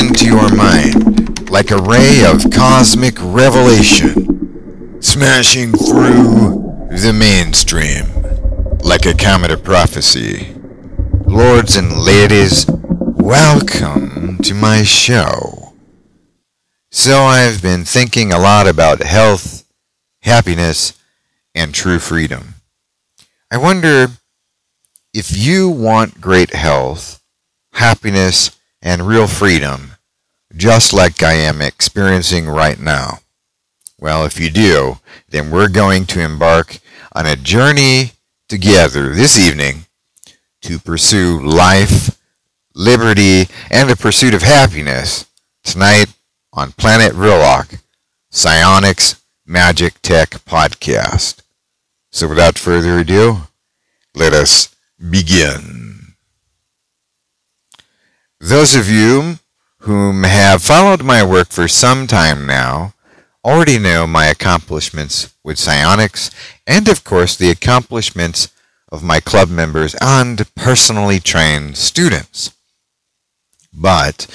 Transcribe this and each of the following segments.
into your mind like a ray of cosmic revelation, smashing through the mainstream like a comet of prophecy. Lords and ladies, welcome to my show. So I've been thinking a lot about health, happiness, and true freedom. I wonder if you want great health, happiness, and real freedom, just like I am experiencing right now. Well, if you do, then we're going to embark on a journey together this evening to pursue life, liberty, and the pursuit of happiness tonight on Planet Verloc, Psionics Magic Tech Podcast. So without further ado, let us begin. Those of you whom have followed my work for some time now already know my accomplishments with psionics and of course the accomplishments of my club members and personally trained students. But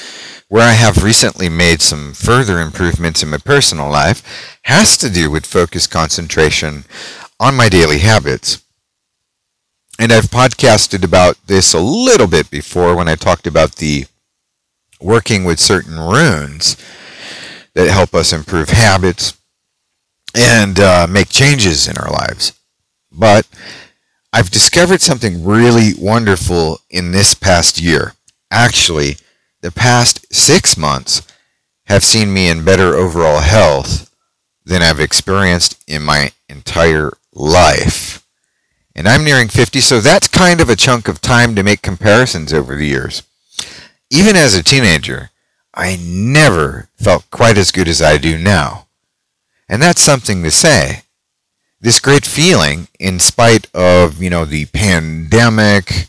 where I have recently made some further improvements in my personal life has to do with focused concentration on my daily habits. And I've podcasted about this a little bit before when I talked about the working with certain runes that help us improve habits and uh, make changes in our lives. But I've discovered something really wonderful in this past year. Actually, the past six months have seen me in better overall health than I've experienced in my entire life. And I'm nearing 50, so that's kind of a chunk of time to make comparisons over the years. Even as a teenager, I never felt quite as good as I do now. And that's something to say. This great feeling, in spite of, you know, the pandemic,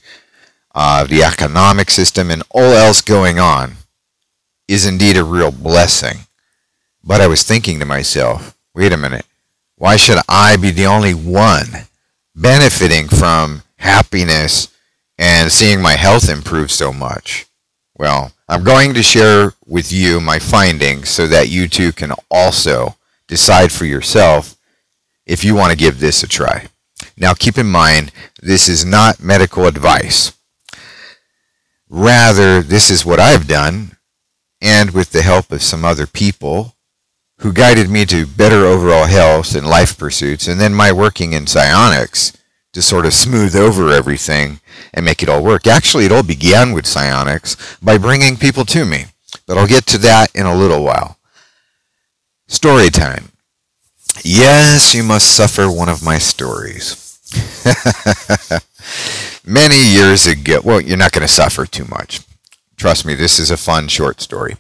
uh, the economic system, and all else going on, is indeed a real blessing. But I was thinking to myself, wait a minute, why should I be the only one benefiting from happiness and seeing my health improve so much? Well, I'm going to share with you my findings so that you too can also decide for yourself if you want to give this a try. Now keep in mind, this is not medical advice. Rather, this is what I've done, and with the help of some other people who guided me to better overall health and life pursuits, and then my working in psionics to sort of smooth over everything and make it all work. Actually, it all began with psionics by bringing people to me, but I'll get to that in a little while. Story time. Yes, you must suffer one of my stories. Many years ago, well, you're not going to suffer too much. Trust me, this is a fun short story.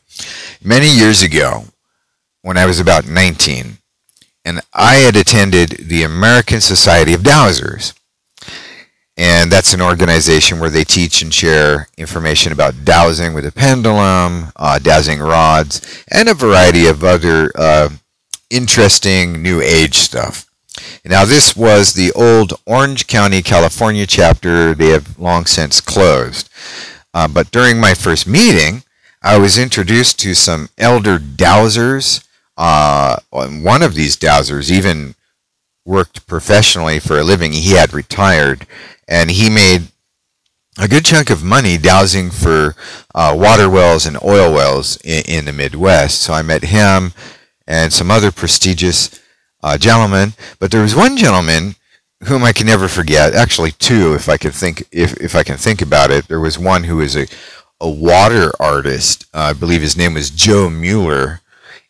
Many years ago, when I was about 19, and I had attended the American Society of Dowsers and that's an organization where they teach and share information about dowsing with a pendulum, uh, dowsing rods, and a variety of other uh, interesting new age stuff. Now, this was the old Orange County, California chapter. They have long since closed. Uh, but during my first meeting, I was introduced to some elder dowsers. Uh, one of these dowsers even worked professionally for a living. He had retired and he made a good chunk of money dowsing for uh, water wells and oil wells in, in, the Midwest. So I met him and some other prestigious uh, gentlemen. But there was one gentleman whom I can never forget. Actually, two, if I can think, if if I can think about it. There was one who was a a water artist. Uh, I believe his name was Joe Mueller,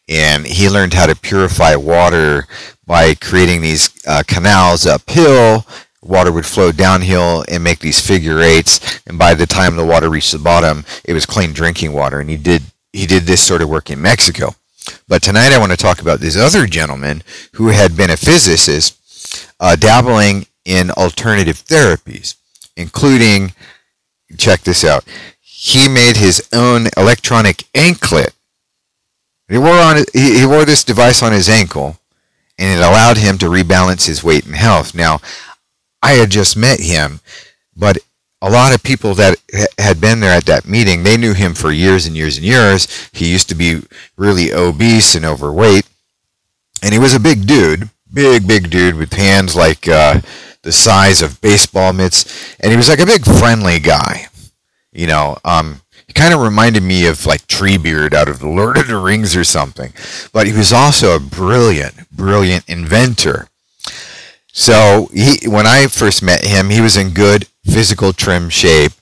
and he learned how to purify water by creating these uh, canals uphill. Water would flow downhill and make these figure eights and by the time the water reached the bottom it was clean drinking water and he did he did this sort of work in Mexico. But tonight I want to talk about this other gentleman who had been a physicist uh, dabbling in alternative therapies including check this out he made his own electronic anklet he wore on he, he wore this device on his ankle and it allowed him to rebalance his weight and health now I had just met him, but a lot of people that had been there at that meeting, they knew him for years and years and years. He used to be really obese and overweight, and he was a big dude, big big dude with hands like uh, the size of baseball mitts, and he was like a big friendly guy. You know, um, kind of reminded me of like Treebeard out of the Lord of the Rings or something, but he was also a brilliant, brilliant inventor. So he, when I first met him, he was in good physical trim shape.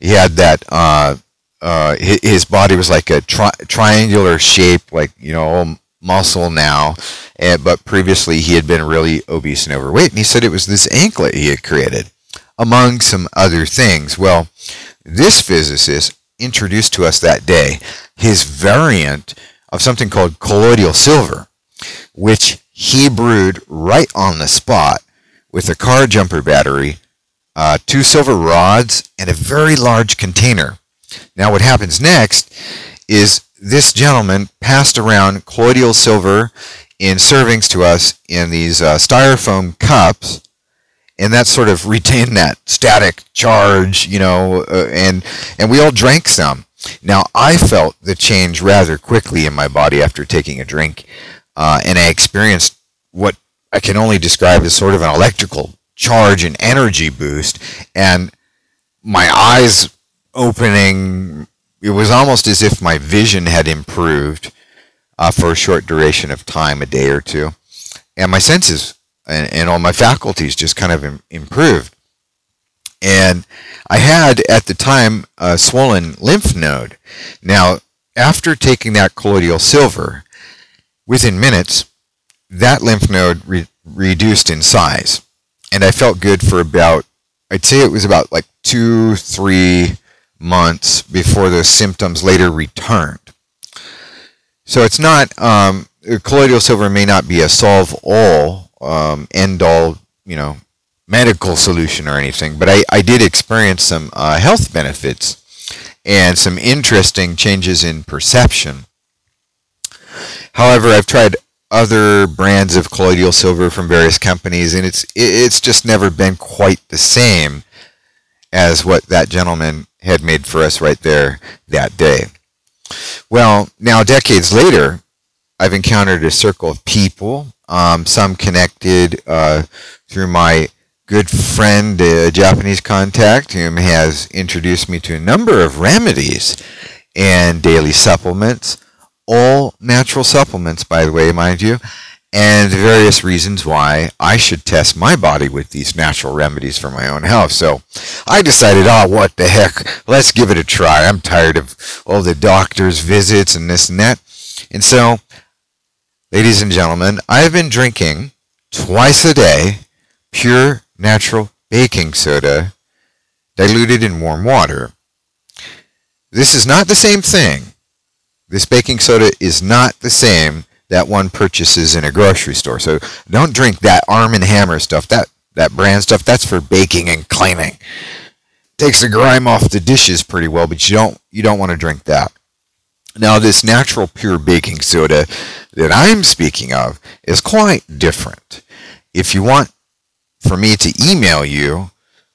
He had that. Uh, uh, his body was like a tri- triangular shape, like you know, muscle now. And, but previously, he had been really obese and overweight. And he said it was this anklet he had created, among some other things. Well, this physicist introduced to us that day his variant of something called colloidal silver, which he brewed right on the spot with a car jumper battery, uh, two silver rods, and a very large container. Now, what happens next is this gentleman passed around colloidal silver in servings to us in these uh, styrofoam cups, and that sort of retained that static charge, you know, uh, and and we all drank some. Now, I felt the change rather quickly in my body after taking a drink, uh, and I experienced what I can only describe as sort of an electrical charge and energy boost, and my eyes opening. It was almost as if my vision had improved uh, for a short duration of time, a day or two, and my senses and, and all my faculties just kind of Im- improved. And I had at the time a swollen lymph node. Now, after taking that colloidal silver, within minutes, that lymph node re- reduced in size. And I felt good for about, I'd say it was about like two, three months before those symptoms later returned. So it's not, um, colloidal silver may not be a solve all, um, end all, you know, medical solution or anything, but I, I did experience some uh, health benefits and some interesting changes in perception. However, I've tried other brands of colloidal silver from various companies, and it's it's just never been quite the same as what that gentleman had made for us right there that day. Well, now decades later, I've encountered a circle of people, um, some connected uh, through my good friend, a Japanese contact, whom has introduced me to a number of remedies and daily supplements all natural supplements, by the way, mind you, and various reasons why I should test my body with these natural remedies for my own health. So I decided, oh, what the heck, let's give it a try. I'm tired of all the doctor's visits and this and that. And so, ladies and gentlemen, I've been drinking twice a day pure natural baking soda diluted in warm water. This is not the same thing this baking soda is not the same that one purchases in a grocery store. So don't drink that Arm & Hammer stuff. That that brand stuff that's for baking and cleaning. Takes the grime off the dishes pretty well, but you don't you don't want to drink that. Now this natural pure baking soda that I'm speaking of is quite different. If you want for me to email you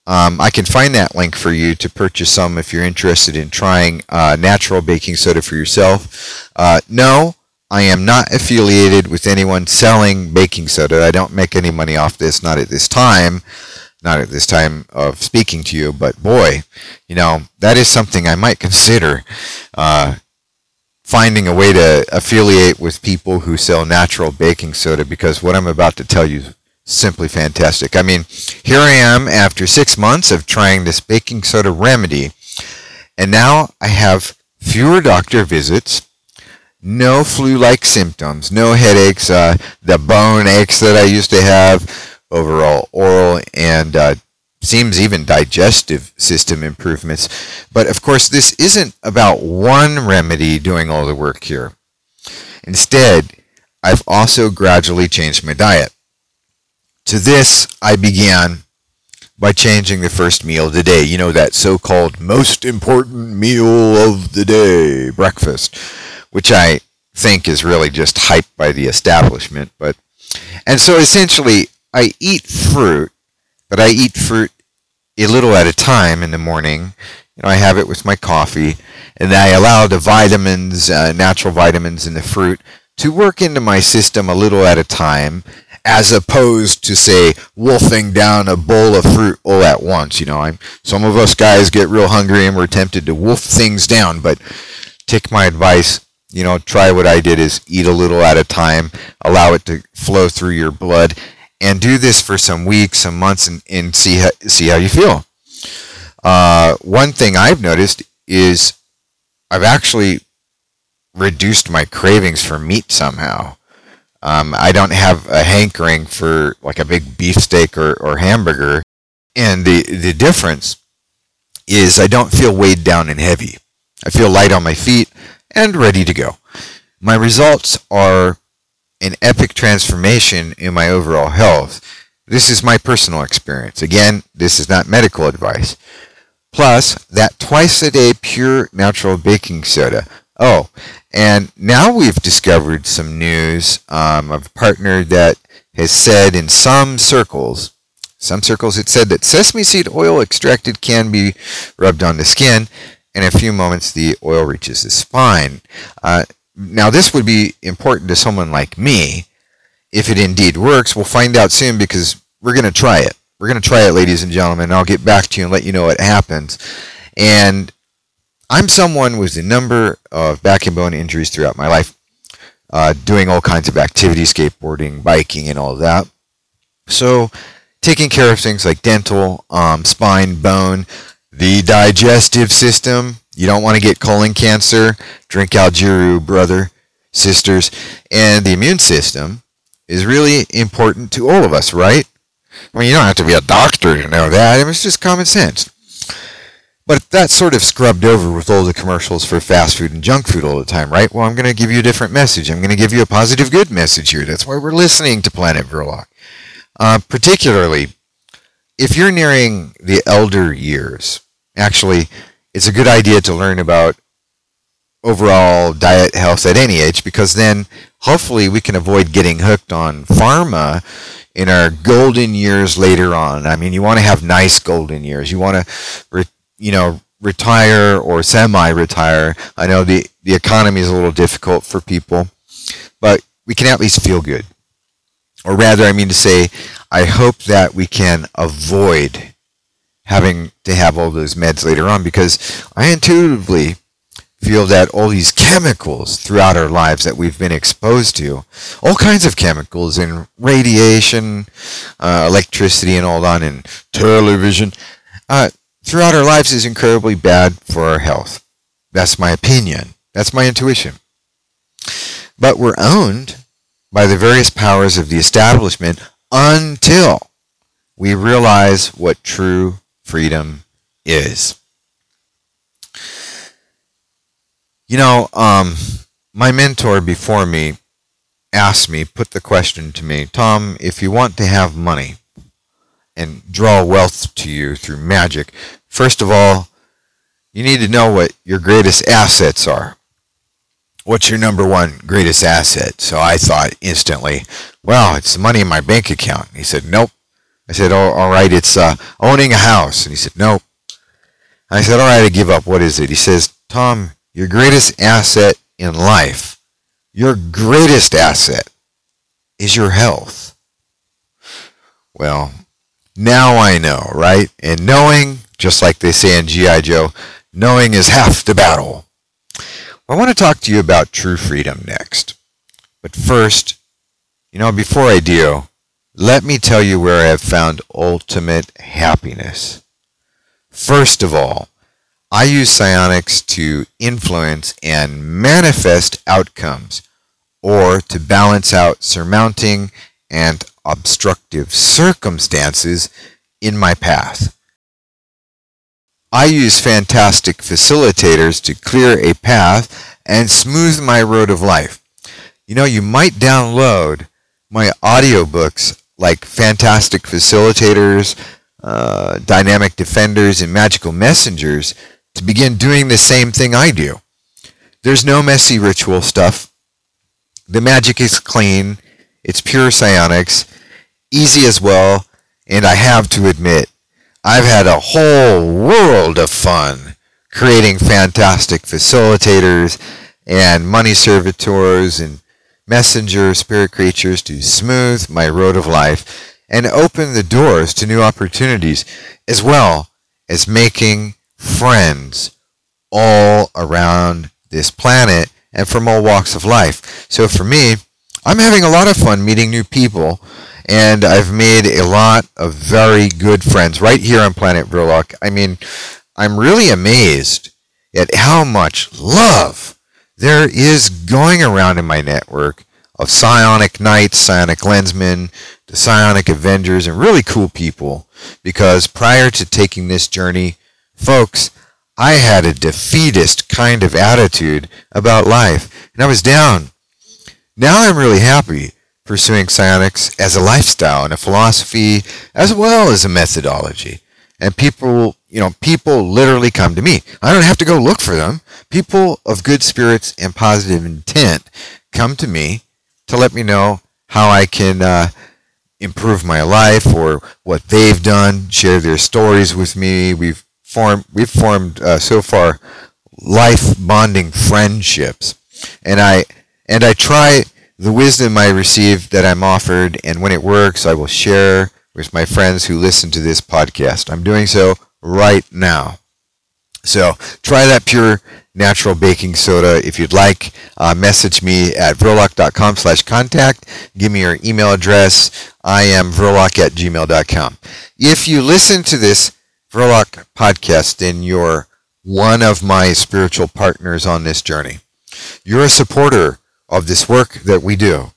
um, I can find that link for you to purchase some if you're interested in trying uh, natural baking soda for yourself. Uh, no, I am not affiliated with anyone selling baking soda. I don't make any money off this, not at this time, not at this time of speaking to you. But boy, you know, that is something I might consider. Uh, finding a way to affiliate with people who sell natural baking soda because what I'm about to tell you is simply fantastic. I mean, here I am after six months of trying this baking soda remedy, and now I have fewer doctor visits, no flu-like symptoms, no headaches, uh, the bone aches that I used to have, overall oral and uh, seems even digestive system improvements. But of course, this isn't about one remedy doing all the work here. Instead, I've also gradually changed my diet. To this, I began by changing the first meal of the day. You know, that so called most important meal of the day, breakfast, which I think is really just hyped by the establishment. But, and so essentially, I eat fruit, but I eat fruit a little at a time in the morning. You know, I have it with my coffee, and I allow the vitamins, uh, natural vitamins in the fruit, to work into my system a little at a time, as opposed to say wolfing down a bowl of fruit all at once. You know, I'm some of us guys get real hungry and we're tempted to wolf things down, but take my advice. You know, try what I did is eat a little at a time, allow it to flow through your blood, and do this for some weeks, some months, and, and see how, see how you feel. Uh, one thing I've noticed is I've actually reduced my cravings for meat somehow. Um, I don't have a hankering for like a big beefsteak or, or hamburger. And the, the difference is I don't feel weighed down and heavy. I feel light on my feet and ready to go. My results are an epic transformation in my overall health. This is my personal experience. Again, this is not medical advice. Plus, that twice a day pure natural baking soda. Oh, and now we've discovered some news um, of a partner that has said in some circles, some circles it said that sesame seed oil extracted can be rubbed on the skin. In a few moments, the oil reaches the spine. Uh, now, this would be important to someone like me. If it indeed works, we'll find out soon because we're going to try it. We're going to try it, ladies and gentlemen. I'll get back to you and let you know what happens. And I'm someone with a number of back and bone injuries throughout my life, uh, doing all kinds of activities, skateboarding, biking, and all that. So, taking care of things like dental, um, spine, bone, the digestive system. You don't want to get colon cancer. Drink Algiru, brother, sisters. And the immune system is really important to all of us, right? I mean, you don't have to be a doctor to know that. I mean, it's just common sense. But that's sort of scrubbed over with all the commercials for fast food and junk food all the time, right? Well, I'm going to give you a different message. I'm going to give you a positive, good message here. That's why we're listening to Planet Verloc. Uh, particularly, if you're nearing the elder years, actually, it's a good idea to learn about overall diet health at any age because then hopefully we can avoid getting hooked on pharma in our golden years later on. I mean, you want to have nice golden years. You want to you know, retire or semi-retire. I know the, the economy is a little difficult for people, but we can at least feel good. Or rather, I mean to say, I hope that we can avoid having to have all those meds later on because I intuitively feel that all these chemicals throughout our lives that we've been exposed to, all kinds of chemicals and radiation, uh, electricity and all that, and television, uh, throughout our lives is incredibly bad for our health. That's my opinion. That's my intuition. But we're owned by the various powers of the establishment until we realize what true freedom is. You know, um, my mentor before me asked me, put the question to me, Tom, if you want to have money and draw wealth to you through magic, First of all, you need to know what your greatest assets are. What's your number one greatest asset? So I thought instantly, well, it's the money in my bank account. He said, nope. I said, oh, all right, it's uh, owning a house. And he said, no. I said, all right, I give up. What is it? He says, Tom, your greatest asset in life, your greatest asset is your health. Well, now I know, right? And knowing just like they say in G.I. Joe, knowing is half the battle. Well, I want to talk to you about true freedom next. But first, you know, before I do, let me tell you where I have found ultimate happiness. First of all, I use psionics to influence and manifest outcomes or to balance out surmounting and obstructive circumstances in my path. I use fantastic facilitators to clear a path and smooth my road of life. You know, you might download my audiobooks like Fantastic Facilitators, uh, Dynamic Defenders, and Magical Messengers to begin doing the same thing I do. There's no messy ritual stuff. The magic is clean. It's pure psionics. Easy as well. And I have to admit, I've had a whole world of fun creating fantastic facilitators and money servitors and messenger spirit creatures to smooth my road of life and open the doors to new opportunities as well as making friends all around this planet and from all walks of life. So for me, I'm having a lot of fun meeting new people and I've made a lot of very good friends right here on planet Verloc. I mean, I'm really amazed at how much love there is going around in my network of psionic knights, psionic lensmen, the psionic avengers, and really cool people. Because prior to taking this journey, folks, I had a defeatist kind of attitude about life, and I was down. Now I'm really happy pursuing psionics as a lifestyle and a philosophy as well as a methodology. And people, you know, people literally come to me. I don't have to go look for them. People of good spirits and positive intent come to me to let me know how I can uh, improve my life or what they've done, share their stories with me. We've formed, we've formed uh, so far life bonding friendships. And I, and I try the wisdom I receive that I'm offered, and when it works, I will share with my friends who listen to this podcast. I'm doing so right now. So try that pure natural baking soda. If you'd like, uh, message me at verloc.com slash contact. Give me your email address. I am verloc at gmail.com. If you listen to this Verloc podcast, then you're one of my spiritual partners on this journey. You're a supporter of this work that we do.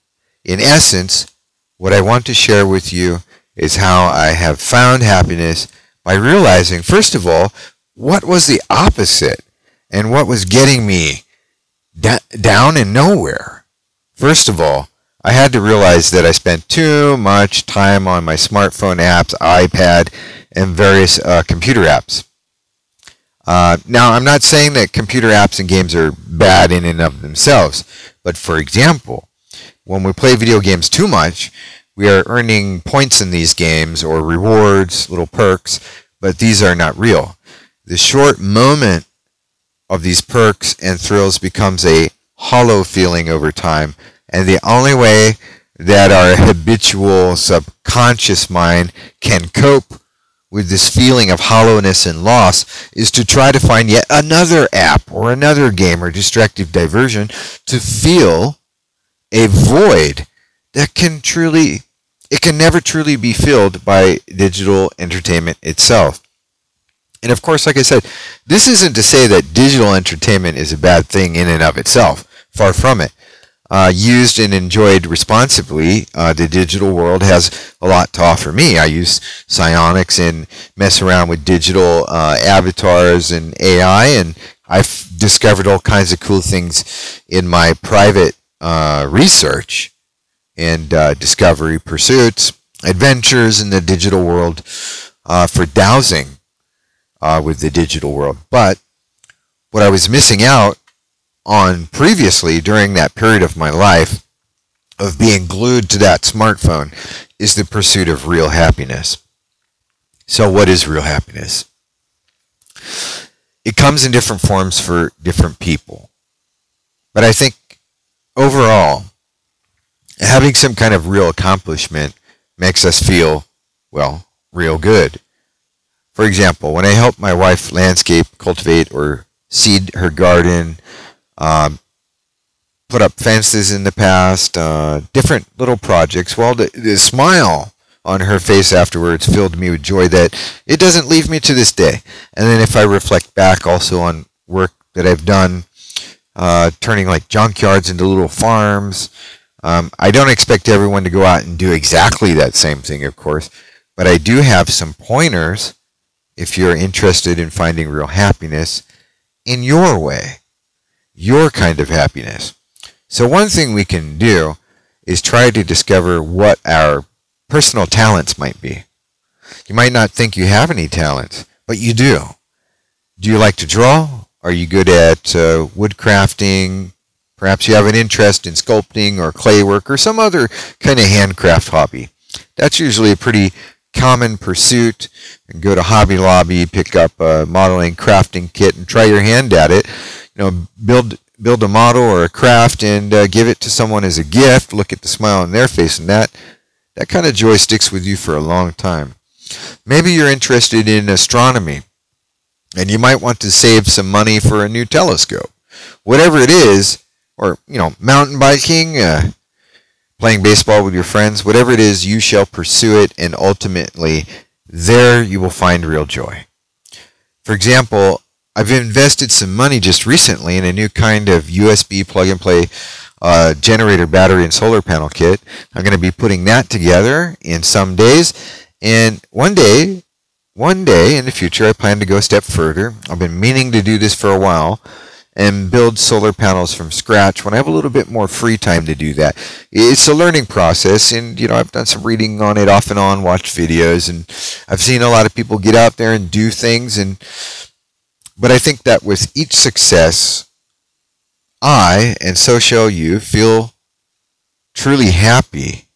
In essence, what I want to share with you is how I have found happiness by realizing, first of all, what was the opposite and what was getting me down and nowhere. First of all, I had to realize that I spent too much time on my smartphone apps, iPad, and various uh, computer apps. Uh, now, I'm not saying that computer apps and games are bad in and of themselves, but for example, when we play video games too much, we are earning points in these games or rewards, little perks, but these are not real. The short moment of these perks and thrills becomes a hollow feeling over time, and the only way that our habitual subconscious mind can cope with this feeling of hollowness and loss is to try to find yet another app or another game or distractive diversion to feel a void that can truly it can never truly be filled by digital entertainment itself. And of course, like I said, this isn't to say that digital entertainment is a bad thing in and of itself. Far from it uh, used and enjoyed responsibly, uh, the digital world has a lot to offer me. I use psionics and mess around with digital uh, avatars and AI, and I've discovered all kinds of cool things in my private uh, research and uh, discovery pursuits, adventures in the digital world uh, for dowsing with the digital world. But what I was missing out on previously during that period of my life of being glued to that smartphone is the pursuit of real happiness. So, what is real happiness? It comes in different forms for different people. But I think overall, having some kind of real accomplishment makes us feel, well, real good. For example, when I help my wife landscape, cultivate, or seed her garden, um, put up fences in the past, uh, different little projects. Well, the, the smile on her face afterwards filled me with joy that it doesn't leave me to this day. And then if I reflect back also on work that I've done, uh, turning like junkyards into little farms, um, I don't expect everyone to go out and do exactly that same thing, of course, but I do have some pointers if you're interested in finding real happiness in your way your kind of happiness. So one thing we can do is try to discover what our personal talents might be. You might not think you have any talents, but you do. Do you like to draw? Are you good at uh, woodcrafting? Perhaps you have an interest in sculpting or clay work or some other kind of handcraft hobby. That's usually a pretty common pursuit and go to Hobby Lobby, pick up a modeling crafting kit and try your hand at it. You know, build build a model or a craft and uh, give it to someone as a gift. Look at the smile on their face, and that that kind of joy sticks with you for a long time. Maybe you're interested in astronomy, and you might want to save some money for a new telescope. Whatever it is, or you know, mountain biking. Uh, playing baseball with your friends, whatever it is, you shall pursue it, and ultimately, there you will find real joy. For example, I've invested some money just recently in a new kind of USB plug and play uh, generator battery and solar panel kit. I'm going to be putting that together in some days. And one day, one day in the future, I plan to go a step further. I've been meaning to do this for a while and build solar panels from scratch when I have a little bit more free time to do that. It's a learning process, and you know I've done some reading on it off and on, watched videos, and I've seen a lot of people get out there and do things. And but I think that with each success, I and so shall you feel truly happy.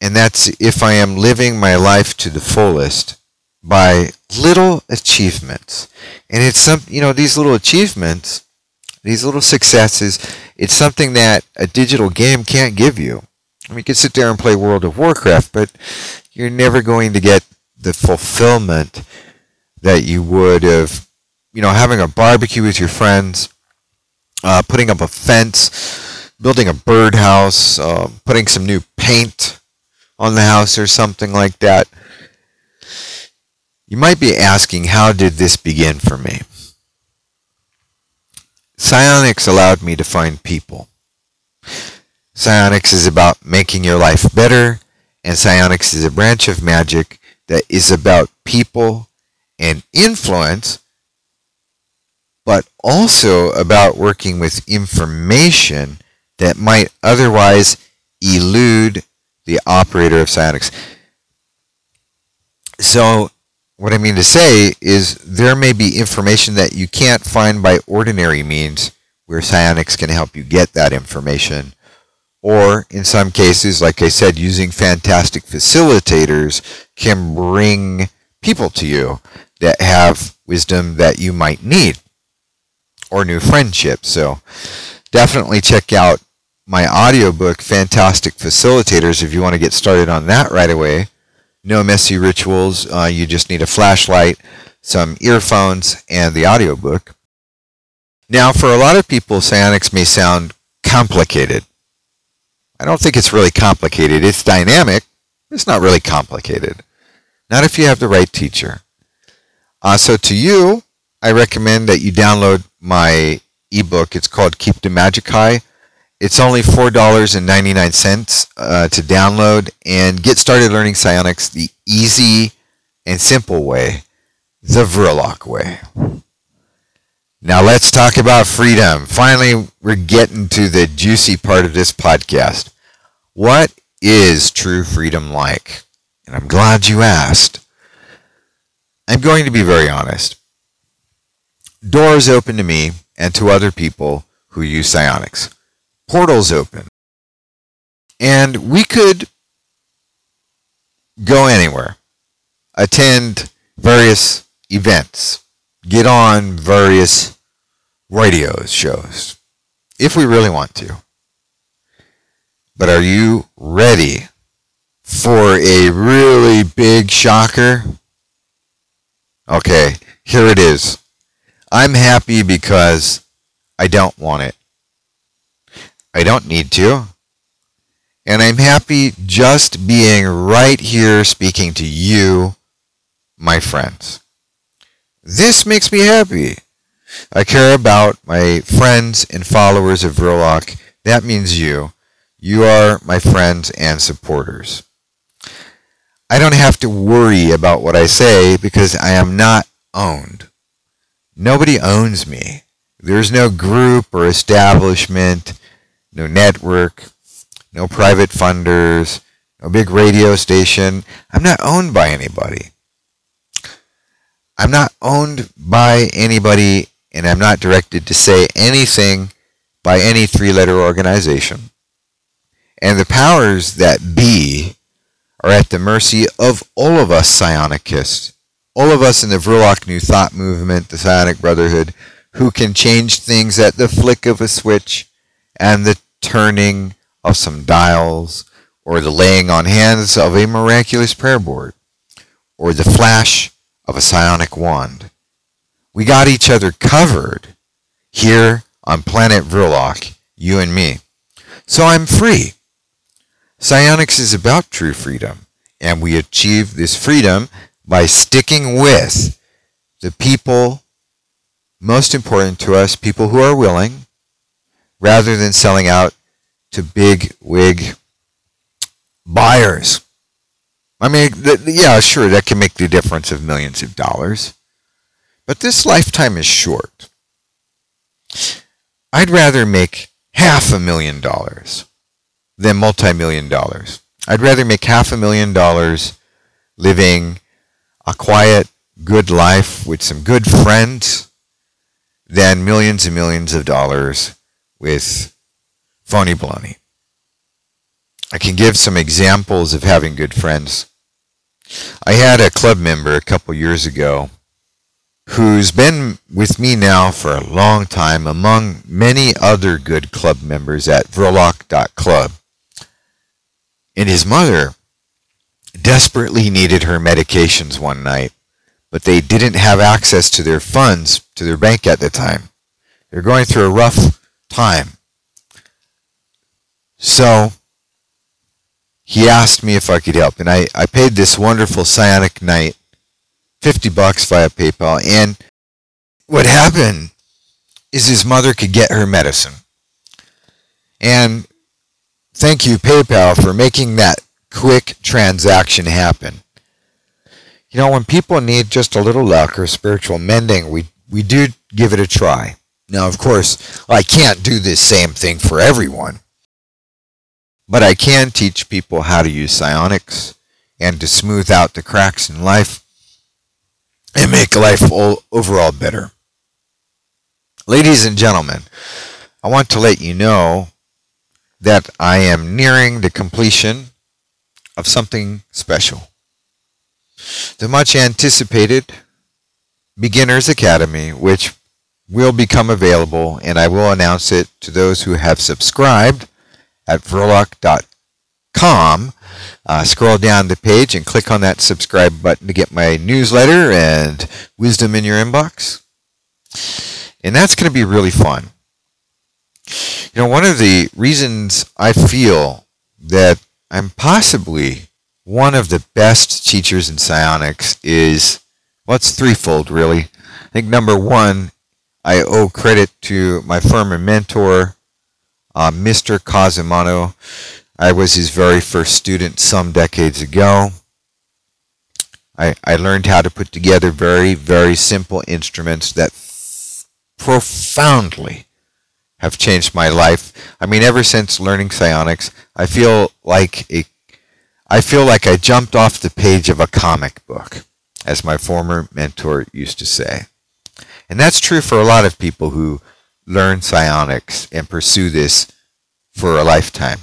And that's if I am living my life to the fullest by little achievements. And it's some, you know, these little achievements, these little successes, it's something that a digital game can't give you. I mean, you can sit there and play World of Warcraft, but you're never going to get the fulfillment that you would of, you know, having a barbecue with your friends, uh, putting up a fence, building a birdhouse, uh, putting some new paint on the house or something like that. You might be asking, how did this begin for me? Psionics allowed me to find people. Psionics is about making your life better, and psionics is a branch of magic that is about people and influence, but also about working with information that might otherwise elude the operator of psionics. So what I mean to say is there may be information that you can't find by ordinary means where psionics can help you get that information. Or in some cases, like I said, using fantastic facilitators can bring people to you that have wisdom that you might need or new friendships. So definitely check out my audiobook, Fantastic Facilitators, if you want to get started on that right away no messy rituals. Uh, you just need a flashlight, some earphones, and the audiobook. Now, for a lot of people, psionics may sound complicated. I don't think it's really complicated. It's dynamic. It's not really complicated. Not if you have the right teacher. Uh, so to you, I recommend that you download my ebook. It's called Keep the Magic High. It's only $4.99 uh, to download and get started learning psionics the easy and simple way, the Verloc way. Now let's talk about freedom. Finally, we're getting to the juicy part of this podcast. What is true freedom like? And I'm glad you asked. I'm going to be very honest. Doors open to me and to other people who use psionics portals open. And we could go anywhere, attend various events, get on various radio shows, if we really want to. But are you ready for a really big shocker? Okay, here it is. I'm happy because I don't want it. I don't need to. And I'm happy just being right here speaking to you, my friends. This makes me happy. I care about my friends and followers of Verloc. That means you. You are my friends and supporters. I don't have to worry about what I say because I am not owned. Nobody owns me. There's no group or establishment no network, no private funders, no big radio station. I'm not owned by anybody. I'm not owned by anybody, and I'm not directed to say anything by any three letter organization. And the powers that be are at the mercy of all of us psionicists, all of us in the Verloc New Thought movement, the Psionic Brotherhood, who can change things at the flick of a switch and the turning of some dials, or the laying on hands of a miraculous prayer board, or the flash of a psionic wand. We got each other covered here on planet Verloc, you and me. So I'm free. Psionics is about true freedom, and we achieve this freedom by sticking with the people most important to us, people who are willing, rather than selling out to big wig buyers. I mean, th- yeah, sure, that can make the difference of millions of dollars. But this lifetime is short. I'd rather make half a million dollars than multi-million dollars. I'd rather make half a million dollars living a quiet, good life with some good friends than millions and millions of dollars with phony baloney. I can give some examples of having good friends. I had a club member a couple years ago who's been with me now for a long time among many other good club members at Verloc.club. And his mother desperately needed her medications one night, but they didn't have access to their funds to their bank at the time. They're going through a rough time. So he asked me if I could help, and I, I paid this wonderful psionic knight 50 bucks via PayPal. And what happened is his mother could get her medicine. And thank you, PayPal, for making that quick transaction happen. You know, when people need just a little luck or spiritual mending, we, we do give it a try. Now, of course, I can't do this same thing for everyone, but I can teach people how to use psionics and to smooth out the cracks in life and make life all, overall better. Ladies and gentlemen, I want to let you know that I am nearing the completion of something special. The much anticipated Beginners Academy, which will become available, and I will announce it to those who have subscribed at verloc.com uh, scroll down the page and click on that subscribe button to get my newsletter and wisdom in your inbox. And that's going to be really fun. You know, one of the reasons I feel that I'm possibly one of the best teachers in psionics is, well, it's threefold, really. I think number one, I owe credit to my former mentor, uh, Mr. Cosimono. I was his very first student some decades ago. I, I learned how to put together very, very simple instruments that profoundly have changed my life. I mean, ever since learning psionics, I feel like a, I feel like I jumped off the page of a comic book, as my former mentor used to say. And that's true for a lot of people who learn psionics and pursue this for a lifetime.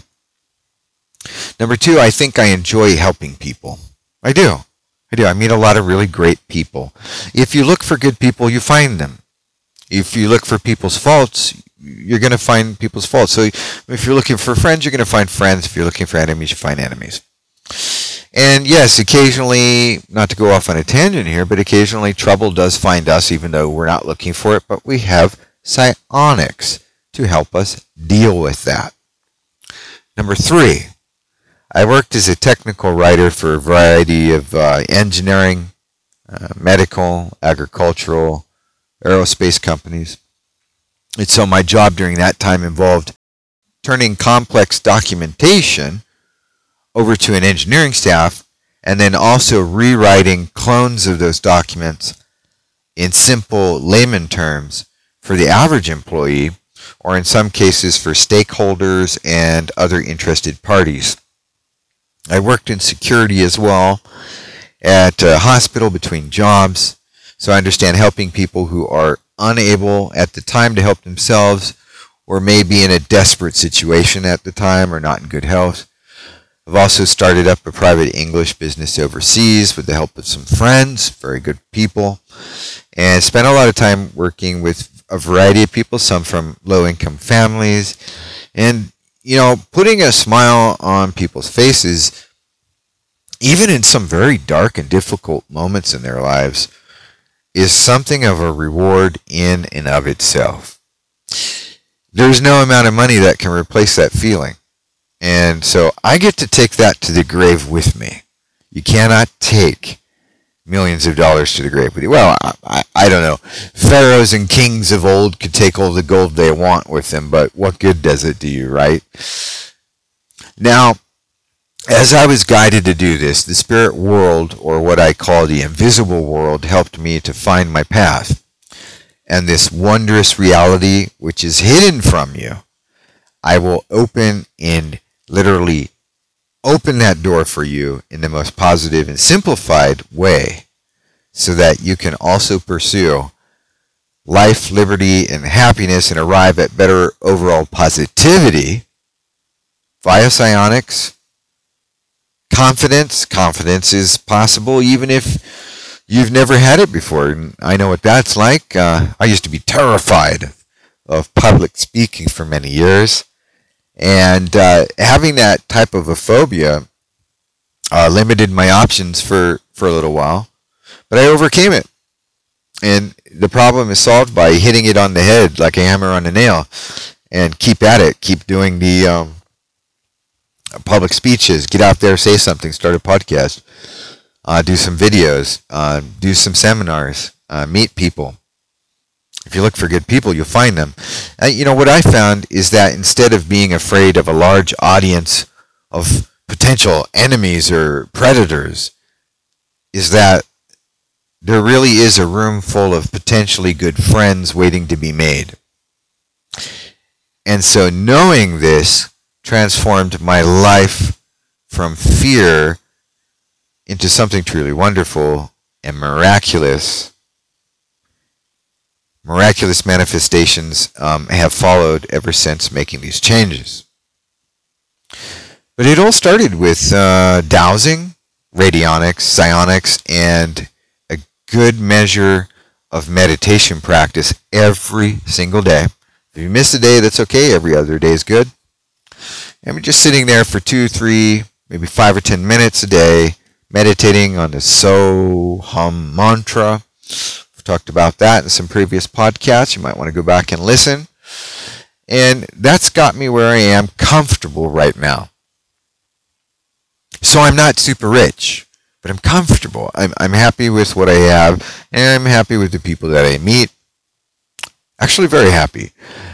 Number two, I think I enjoy helping people. I do. I do. I meet a lot of really great people. If you look for good people, you find them. If you look for people's faults, you're going to find people's faults. So if you're looking for friends, you're going to find friends. If you're looking for enemies, you find enemies. And yes, occasionally, not to go off on a tangent here, but occasionally trouble does find us, even though we're not looking for it, but we have psionics to help us deal with that. Number three, I worked as a technical writer for a variety of uh, engineering, uh, medical, agricultural, aerospace companies. And so my job during that time involved turning complex documentation over to an engineering staff and then also rewriting clones of those documents in simple layman terms for the average employee or in some cases for stakeholders and other interested parties. I worked in security as well at a hospital between jobs. So I understand helping people who are unable at the time to help themselves or may be in a desperate situation at the time or not in good health. I've also started up a private English business overseas with the help of some friends, very good people, and spent a lot of time working with a variety of people, some from low income families, and you know, putting a smile on people's faces, even in some very dark and difficult moments in their lives, is something of a reward in and of itself. There's no amount of money that can replace that feeling. And so I get to take that to the grave with me. You cannot take millions of dollars to the grave with you. Well, I, I, I, don't know. Pharaohs and kings of old could take all the gold they want with them, but what good does it do you, right? Now, as I was guided to do this, the spirit world, or what I call the invisible world, helped me to find my path. And this wondrous reality, which is hidden from you, I will open and literally open that door for you in the most positive and simplified way so that you can also pursue life, liberty, and happiness and arrive at better overall positivity via psionics. Confidence. Confidence is possible even if you've never had it before. I know what that's like. Uh, I used to be terrified of public speaking for many years. And uh, having that type of a phobia uh, limited my options for, for a little while. But I overcame it. And the problem is solved by hitting it on the head like a hammer on a nail. And keep at it. Keep doing the um, public speeches. Get out there, say something, start a podcast, uh, do some videos, uh, do some seminars, uh, meet people. If you look for good people, you'll find them. Uh, you know, what I found is that instead of being afraid of a large audience of potential enemies or predators, is that there really is a room full of potentially good friends waiting to be made. And so knowing this transformed my life from fear into something truly wonderful and miraculous miraculous manifestations um, have followed ever since making these changes. But it all started with uh, dowsing, radionics, psionics, and a good measure of meditation practice every single day. If you miss a day, that's okay. Every other day is good. And we're just sitting there for two, three, maybe five or ten minutes a day, meditating on the So Hum mantra talked about that in some previous podcasts. You might want to go back and listen. And that's got me where I am comfortable right now. So I'm not super rich, but I'm comfortable. I'm, I'm happy with what I have, and I'm happy with the people that I meet. Actually, very happy.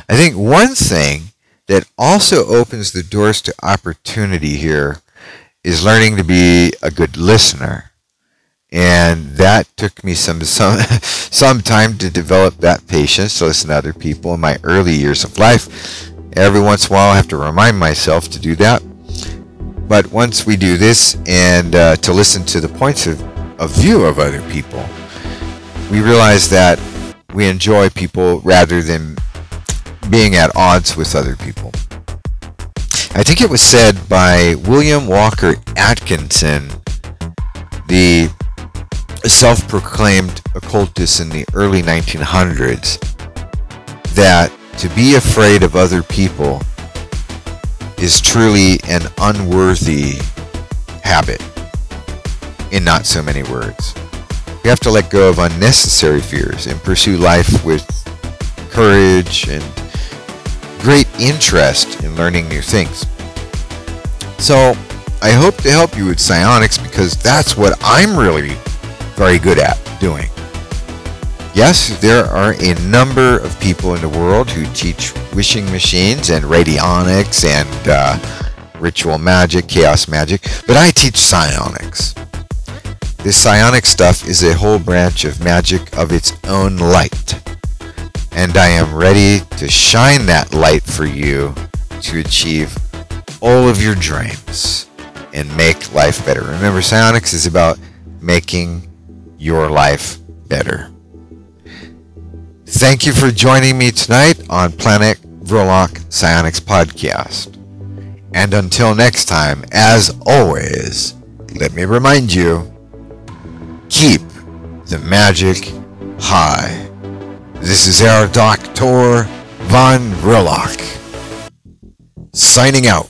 I think one thing that also opens the doors to opportunity here is learning to be a good listener and that took me some some some time to develop that patience to listen to other people in my early years of life. Every once in a while, I have to remind myself to do that. But once we do this and uh, to listen to the points of, of view of other people, we realize that we enjoy people rather than being at odds with other people. I think it was said by William Walker Atkinson, the a self-proclaimed occultist in the early 1900s that to be afraid of other people is truly an unworthy habit in not so many words. We have to let go of unnecessary fears and pursue life with courage and great interest in learning new things. So, I hope to help you with psionics because that's what I'm really very good at doing. Yes, there are a number of people in the world who teach wishing machines and radionics and uh, ritual magic, chaos magic, but I teach psionics. This psionic stuff is a whole branch of magic of its own light. And I am ready to shine that light for you to achieve all of your dreams and make life better. Remember, psionics is about making your life better. Thank you for joining me tonight on Planet Verloc Psionics Podcast. And until next time, as always, let me remind you keep the magic high. This is our Doctor Von Verloc signing out.